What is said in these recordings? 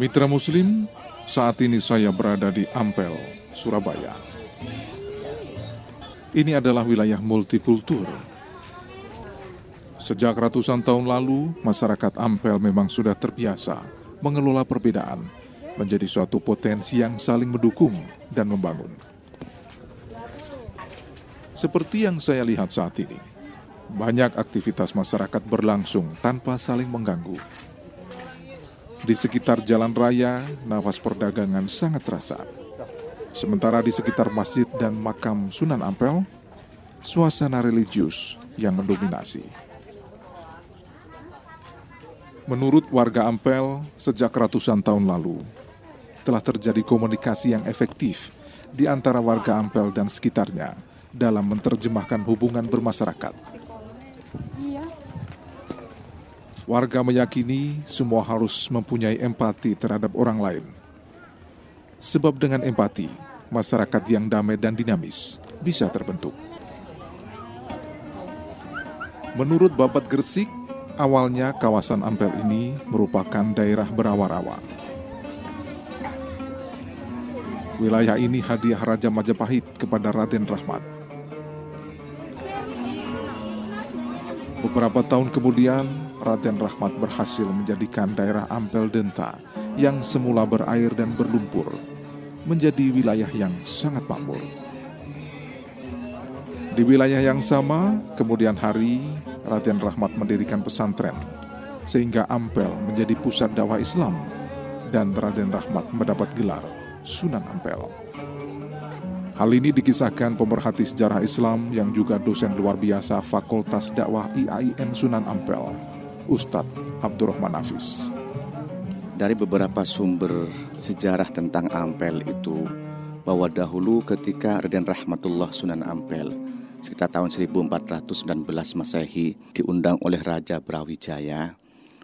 Mitra Muslim, saat ini saya berada di Ampel, Surabaya. Ini adalah wilayah multikultur. Sejak ratusan tahun lalu, masyarakat Ampel memang sudah terbiasa mengelola perbedaan menjadi suatu potensi yang saling mendukung dan membangun. Seperti yang saya lihat saat ini, banyak aktivitas masyarakat berlangsung tanpa saling mengganggu. Di sekitar jalan raya, nafas perdagangan sangat terasa. Sementara di sekitar masjid dan makam Sunan Ampel, suasana religius yang mendominasi. Menurut warga Ampel, sejak ratusan tahun lalu, telah terjadi komunikasi yang efektif di antara warga Ampel dan sekitarnya dalam menerjemahkan hubungan bermasyarakat. Warga meyakini semua harus mempunyai empati terhadap orang lain. Sebab dengan empati, masyarakat yang damai dan dinamis bisa terbentuk. Menurut Babat Gresik, awalnya kawasan Ampel ini merupakan daerah berawa-rawa. Wilayah ini hadiah Raja Majapahit kepada Raden Rahmat. Beberapa tahun kemudian, Raden Rahmat berhasil menjadikan daerah Ampel Denta yang semula berair dan berlumpur menjadi wilayah yang sangat makmur. Di wilayah yang sama, kemudian hari Raden Rahmat mendirikan pesantren sehingga Ampel menjadi pusat dakwah Islam dan Raden Rahmat mendapat gelar Sunan Ampel. Hal ini dikisahkan pemerhati sejarah Islam yang juga dosen luar biasa Fakultas Dakwah IAIN Sunan Ampel, Ustadz Abdurrahman Hafiz. Dari beberapa sumber sejarah tentang Ampel itu, bahwa dahulu ketika Raden Rahmatullah Sunan Ampel sekitar tahun 1419 Masehi diundang oleh Raja Brawijaya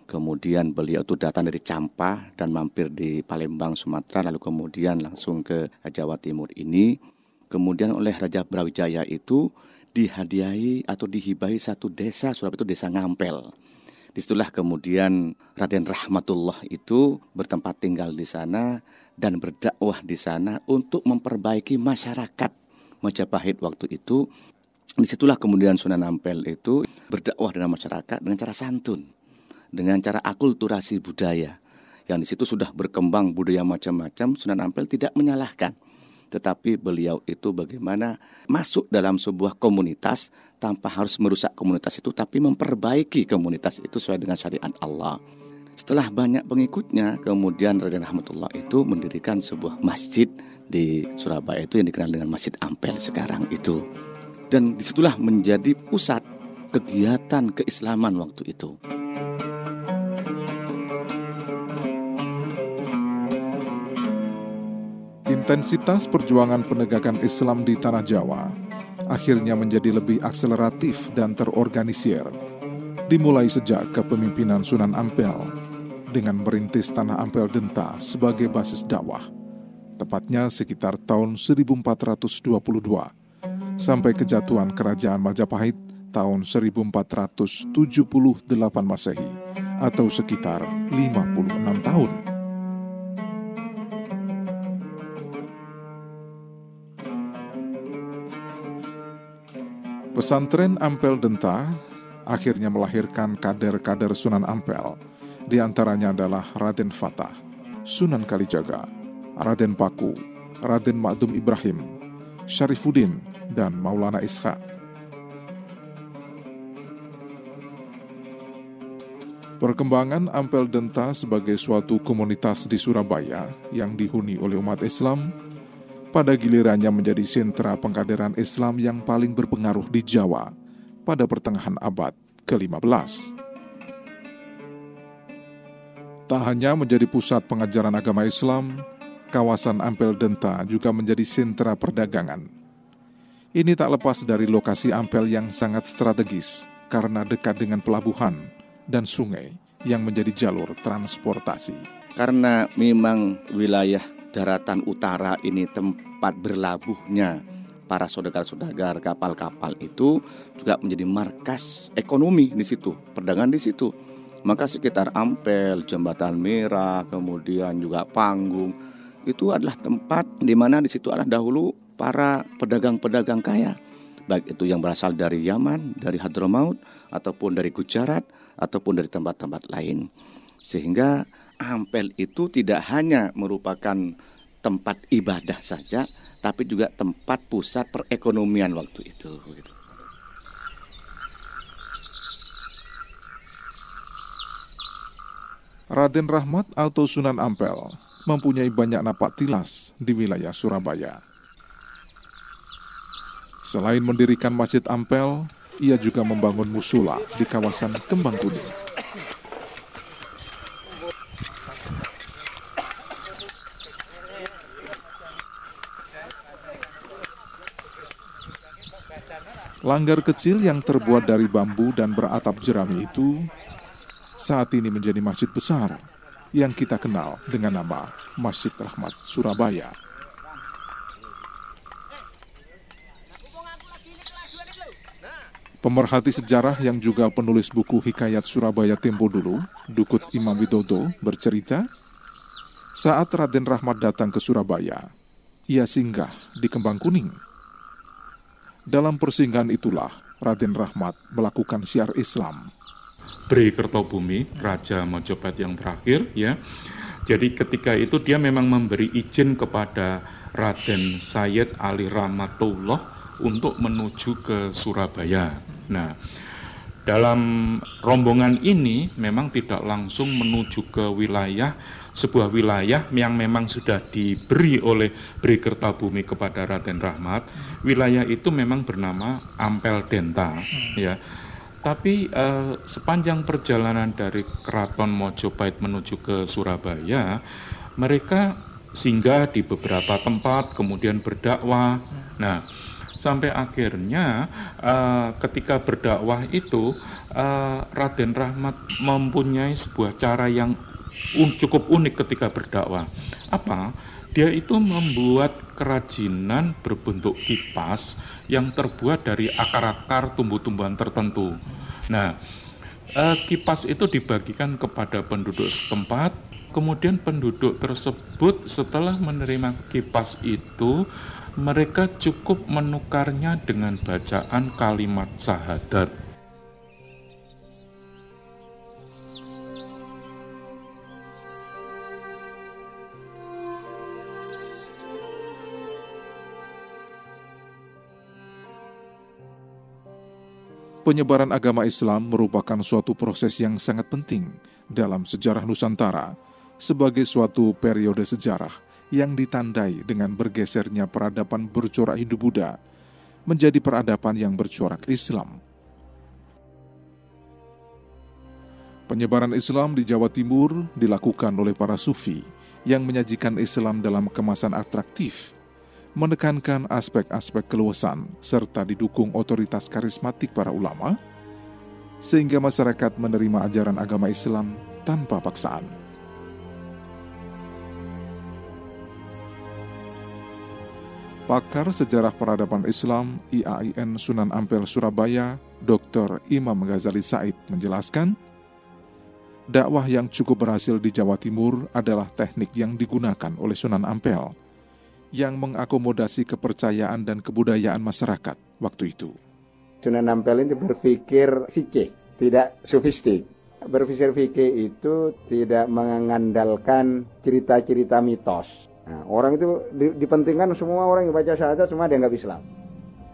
Kemudian beliau itu datang dari Campa dan mampir di Palembang, Sumatera, lalu kemudian langsung ke Jawa Timur ini. Kemudian oleh Raja Brawijaya itu dihadiahi atau dihibahi satu desa, Surabaya itu desa Ngampel. Di situlah kemudian Raden Rahmatullah itu bertempat tinggal di sana dan berdakwah di sana untuk memperbaiki masyarakat Majapahit waktu itu. Di situlah kemudian Sunan Ampel itu berdakwah dengan masyarakat dengan cara santun dengan cara akulturasi budaya. Yang di situ sudah berkembang budaya macam-macam, Sunan Ampel tidak menyalahkan. Tetapi beliau itu bagaimana masuk dalam sebuah komunitas tanpa harus merusak komunitas itu, tapi memperbaiki komunitas itu sesuai dengan syariat Allah. Setelah banyak pengikutnya, kemudian Raden Rahmatullah itu mendirikan sebuah masjid di Surabaya itu yang dikenal dengan Masjid Ampel sekarang itu. Dan di situlah menjadi pusat kegiatan keislaman waktu itu. Intensitas perjuangan penegakan Islam di tanah Jawa akhirnya menjadi lebih akseleratif dan terorganisir. Dimulai sejak kepemimpinan Sunan Ampel dengan merintis Tanah Ampel Denta sebagai basis dakwah. Tepatnya sekitar tahun 1422 sampai kejatuhan Kerajaan Majapahit tahun 1478 Masehi atau sekitar 56 tahun. Pesantren Ampel Denta akhirnya melahirkan kader-kader Sunan Ampel. Di antaranya adalah Raden Fatah, Sunan Kalijaga, Raden Paku, Raden Makdum Ibrahim, Syarifuddin, dan Maulana Ishak. Perkembangan Ampel Denta sebagai suatu komunitas di Surabaya yang dihuni oleh umat Islam pada gilirannya menjadi sentra pengkaderan Islam yang paling berpengaruh di Jawa pada pertengahan abad ke-15. Tak hanya menjadi pusat pengajaran agama Islam, kawasan Ampel Denta juga menjadi sentra perdagangan. Ini tak lepas dari lokasi Ampel yang sangat strategis karena dekat dengan pelabuhan dan sungai yang menjadi jalur transportasi. Karena memang wilayah daratan utara ini tempat berlabuhnya para saudagar-saudagar kapal-kapal itu juga menjadi markas ekonomi di situ, perdagangan di situ. Maka sekitar Ampel, Jembatan Merah, kemudian juga Panggung, itu adalah tempat di mana di situ adalah dahulu para pedagang-pedagang kaya. Baik itu yang berasal dari Yaman, dari Hadramaut, ataupun dari Gujarat, ataupun dari tempat-tempat lain. Sehingga Ampel itu tidak hanya merupakan tempat ibadah saja, tapi juga tempat pusat perekonomian waktu itu. Gitu. Raden Rahmat atau Sunan Ampel mempunyai banyak napak tilas di wilayah Surabaya. Selain mendirikan Masjid Ampel, ia juga membangun musula di kawasan Kembang Kuning. Langgar kecil yang terbuat dari bambu dan beratap jerami itu saat ini menjadi masjid besar yang kita kenal dengan nama Masjid Rahmat Surabaya. Pemerhati sejarah yang juga penulis buku Hikayat Surabaya Tempo dulu, Dukut Imam Widodo, bercerita, saat Raden Rahmat datang ke Surabaya, ia singgah di Kembang Kuning. Dalam persinggahan itulah Raden Rahmat melakukan siar Islam Bri Kertobumi, Raja Mojopahit yang terakhir ya. Jadi ketika itu dia memang memberi izin kepada Raden Sayyid Ali Rahmatullah untuk menuju ke Surabaya. Nah, dalam rombongan ini memang tidak langsung menuju ke wilayah sebuah wilayah yang memang sudah diberi oleh Bri Kertabumi kepada Raden Rahmat. Wilayah itu memang bernama Ampel Denta ya tapi eh, sepanjang perjalanan dari Keraton Mojopahit menuju ke Surabaya, mereka singgah di beberapa tempat, kemudian berdakwah. Nah, sampai akhirnya eh, ketika berdakwah itu eh, Raden Rahmat mempunyai sebuah cara yang un cukup unik ketika berdakwah. Apa? Dia itu membuat kerajinan berbentuk kipas yang terbuat dari akar-akar tumbuh-tumbuhan tertentu. Nah, eh, kipas itu dibagikan kepada penduduk setempat, kemudian penduduk tersebut setelah menerima kipas itu, mereka cukup menukarnya dengan bacaan kalimat syahadat. Penyebaran agama Islam merupakan suatu proses yang sangat penting dalam sejarah Nusantara sebagai suatu periode sejarah yang ditandai dengan bergesernya peradaban bercorak Hindu-Buddha menjadi peradaban yang bercorak Islam. Penyebaran Islam di Jawa Timur dilakukan oleh para sufi yang menyajikan Islam dalam kemasan atraktif menekankan aspek-aspek keluasan serta didukung otoritas karismatik para ulama, sehingga masyarakat menerima ajaran agama Islam tanpa paksaan. Pakar Sejarah Peradaban Islam IAIN Sunan Ampel Surabaya, Dr. Imam Ghazali Said menjelaskan, dakwah yang cukup berhasil di Jawa Timur adalah teknik yang digunakan oleh Sunan Ampel – yang mengakomodasi kepercayaan dan kebudayaan masyarakat waktu itu. Sunan Ampel itu berpikir fikih, tidak sofistik. Berpikir fikih itu tidak mengandalkan cerita-cerita mitos. Nah, orang itu dipentingkan semua orang yang baca syahadat semua dianggap Islam.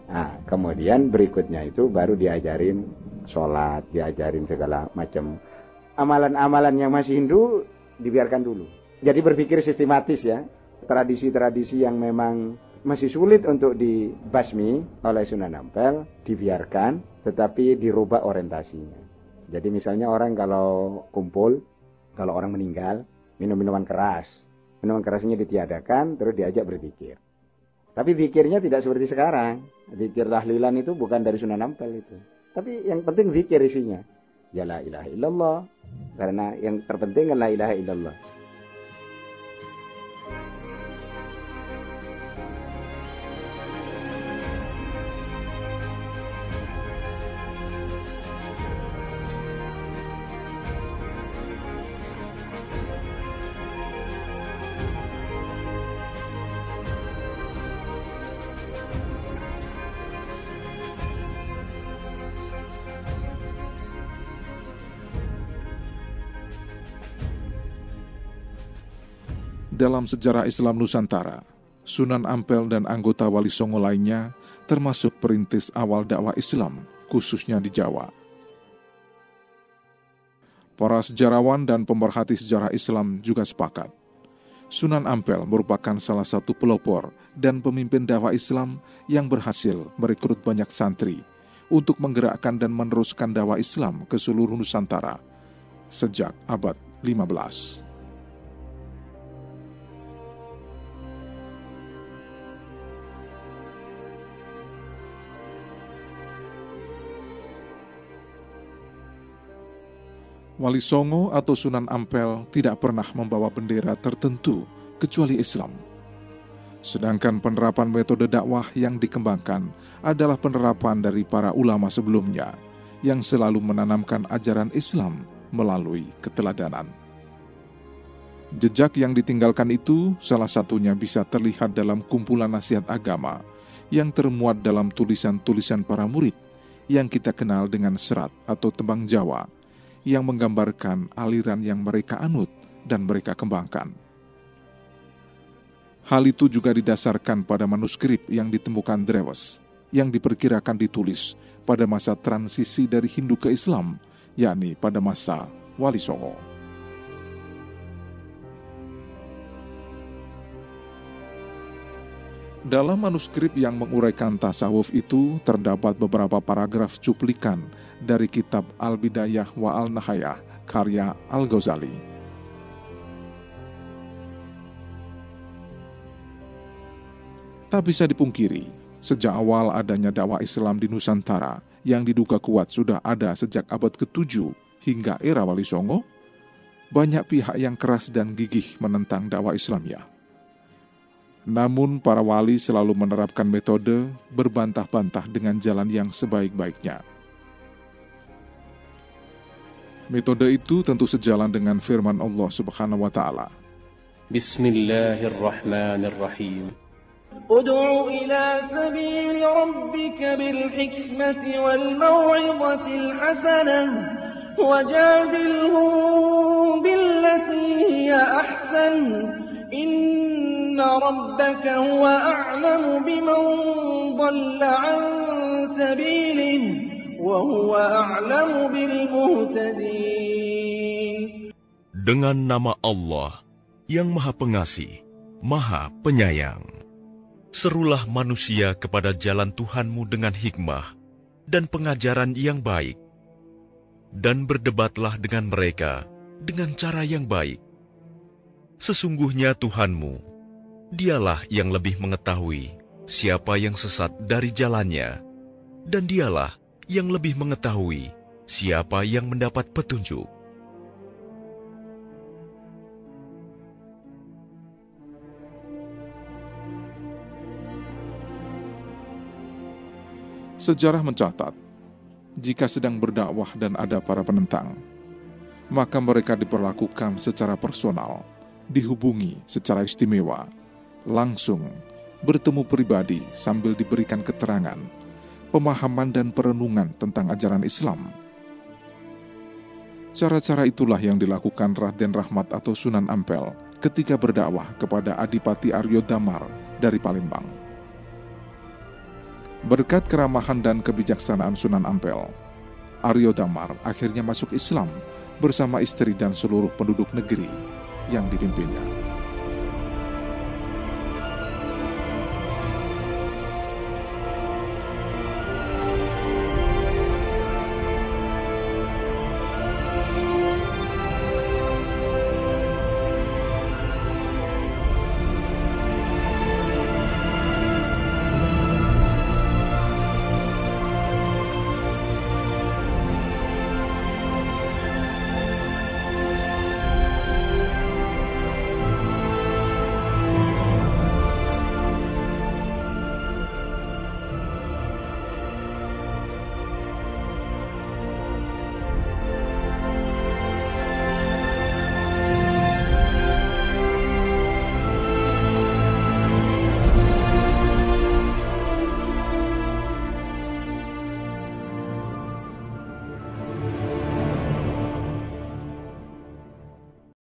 Nah, kemudian berikutnya itu baru diajarin sholat, diajarin segala macam amalan-amalan yang masih Hindu dibiarkan dulu. Jadi berpikir sistematis ya tradisi-tradisi yang memang masih sulit untuk dibasmi oleh Sunan Ampel dibiarkan tetapi dirubah orientasinya. Jadi misalnya orang kalau kumpul, kalau orang meninggal, minum minuman keras. Minuman kerasnya ditiadakan terus diajak berzikir. Tapi zikirnya tidak seperti sekarang. Zikir tahlilan itu bukan dari Sunan Ampel itu. Tapi yang penting zikir isinya. Ya la ilaha illallah. Karena yang terpenting kan la ilaha illallah. Dalam sejarah Islam Nusantara, Sunan Ampel dan anggota Wali Songo lainnya termasuk perintis awal dakwah Islam, khususnya di Jawa. Para sejarawan dan pemerhati sejarah Islam juga sepakat. Sunan Ampel merupakan salah satu pelopor dan pemimpin dakwah Islam yang berhasil merekrut banyak santri untuk menggerakkan dan meneruskan dakwah Islam ke seluruh Nusantara sejak abad 15. Wali Songo atau Sunan Ampel tidak pernah membawa bendera tertentu kecuali Islam. Sedangkan penerapan metode dakwah yang dikembangkan adalah penerapan dari para ulama sebelumnya yang selalu menanamkan ajaran Islam melalui keteladanan. Jejak yang ditinggalkan itu salah satunya bisa terlihat dalam kumpulan nasihat agama yang termuat dalam tulisan-tulisan para murid yang kita kenal dengan serat atau tembang Jawa yang menggambarkan aliran yang mereka anut dan mereka kembangkan. Hal itu juga didasarkan pada manuskrip yang ditemukan Drewes, yang diperkirakan ditulis pada masa transisi dari Hindu ke Islam, yakni pada masa Wali Songo. Dalam manuskrip yang menguraikan tasawuf itu terdapat beberapa paragraf cuplikan dari kitab Al-Bidayah wa Al-Nahayah karya Al-Ghazali. Tak bisa dipungkiri, sejak awal adanya dakwah Islam di Nusantara yang diduga kuat sudah ada sejak abad ke-7 hingga era Wali Songo, banyak pihak yang keras dan gigih menentang dakwah Islamiyah. Namun para wali selalu menerapkan metode berbantah-bantah dengan jalan yang sebaik-baiknya. Metode itu tentu sejalan dengan firman Allah Subhanahu wa taala. Bismillahirrahmanirrahim. Ud'u ila sabil rabbika bil hikmati wal maw'izati al hasanah wajadilhum billati hiya ahsan. إن ربك هو أعلم بمن ضل عن سبيله وهو أعلم بالمهتدين Dengan nama Allah yang Maha Pengasih, Maha Penyayang. Serulah manusia kepada jalan Tuhanmu dengan hikmah dan pengajaran yang baik. Dan berdebatlah dengan mereka dengan cara yang baik Sesungguhnya Tuhanmu, dialah yang lebih mengetahui siapa yang sesat dari jalannya, dan dialah yang lebih mengetahui siapa yang mendapat petunjuk. Sejarah mencatat, jika sedang berdakwah dan ada para penentang, maka mereka diperlakukan secara personal dihubungi secara istimewa, langsung bertemu pribadi sambil diberikan keterangan, pemahaman dan perenungan tentang ajaran Islam. Cara-cara itulah yang dilakukan Raden Rahmat atau Sunan Ampel ketika berdakwah kepada Adipati Aryo Damar dari Palembang. Berkat keramahan dan kebijaksanaan Sunan Ampel, Aryo Damar akhirnya masuk Islam bersama istri dan seluruh penduduk negeri yang dipimpinnya.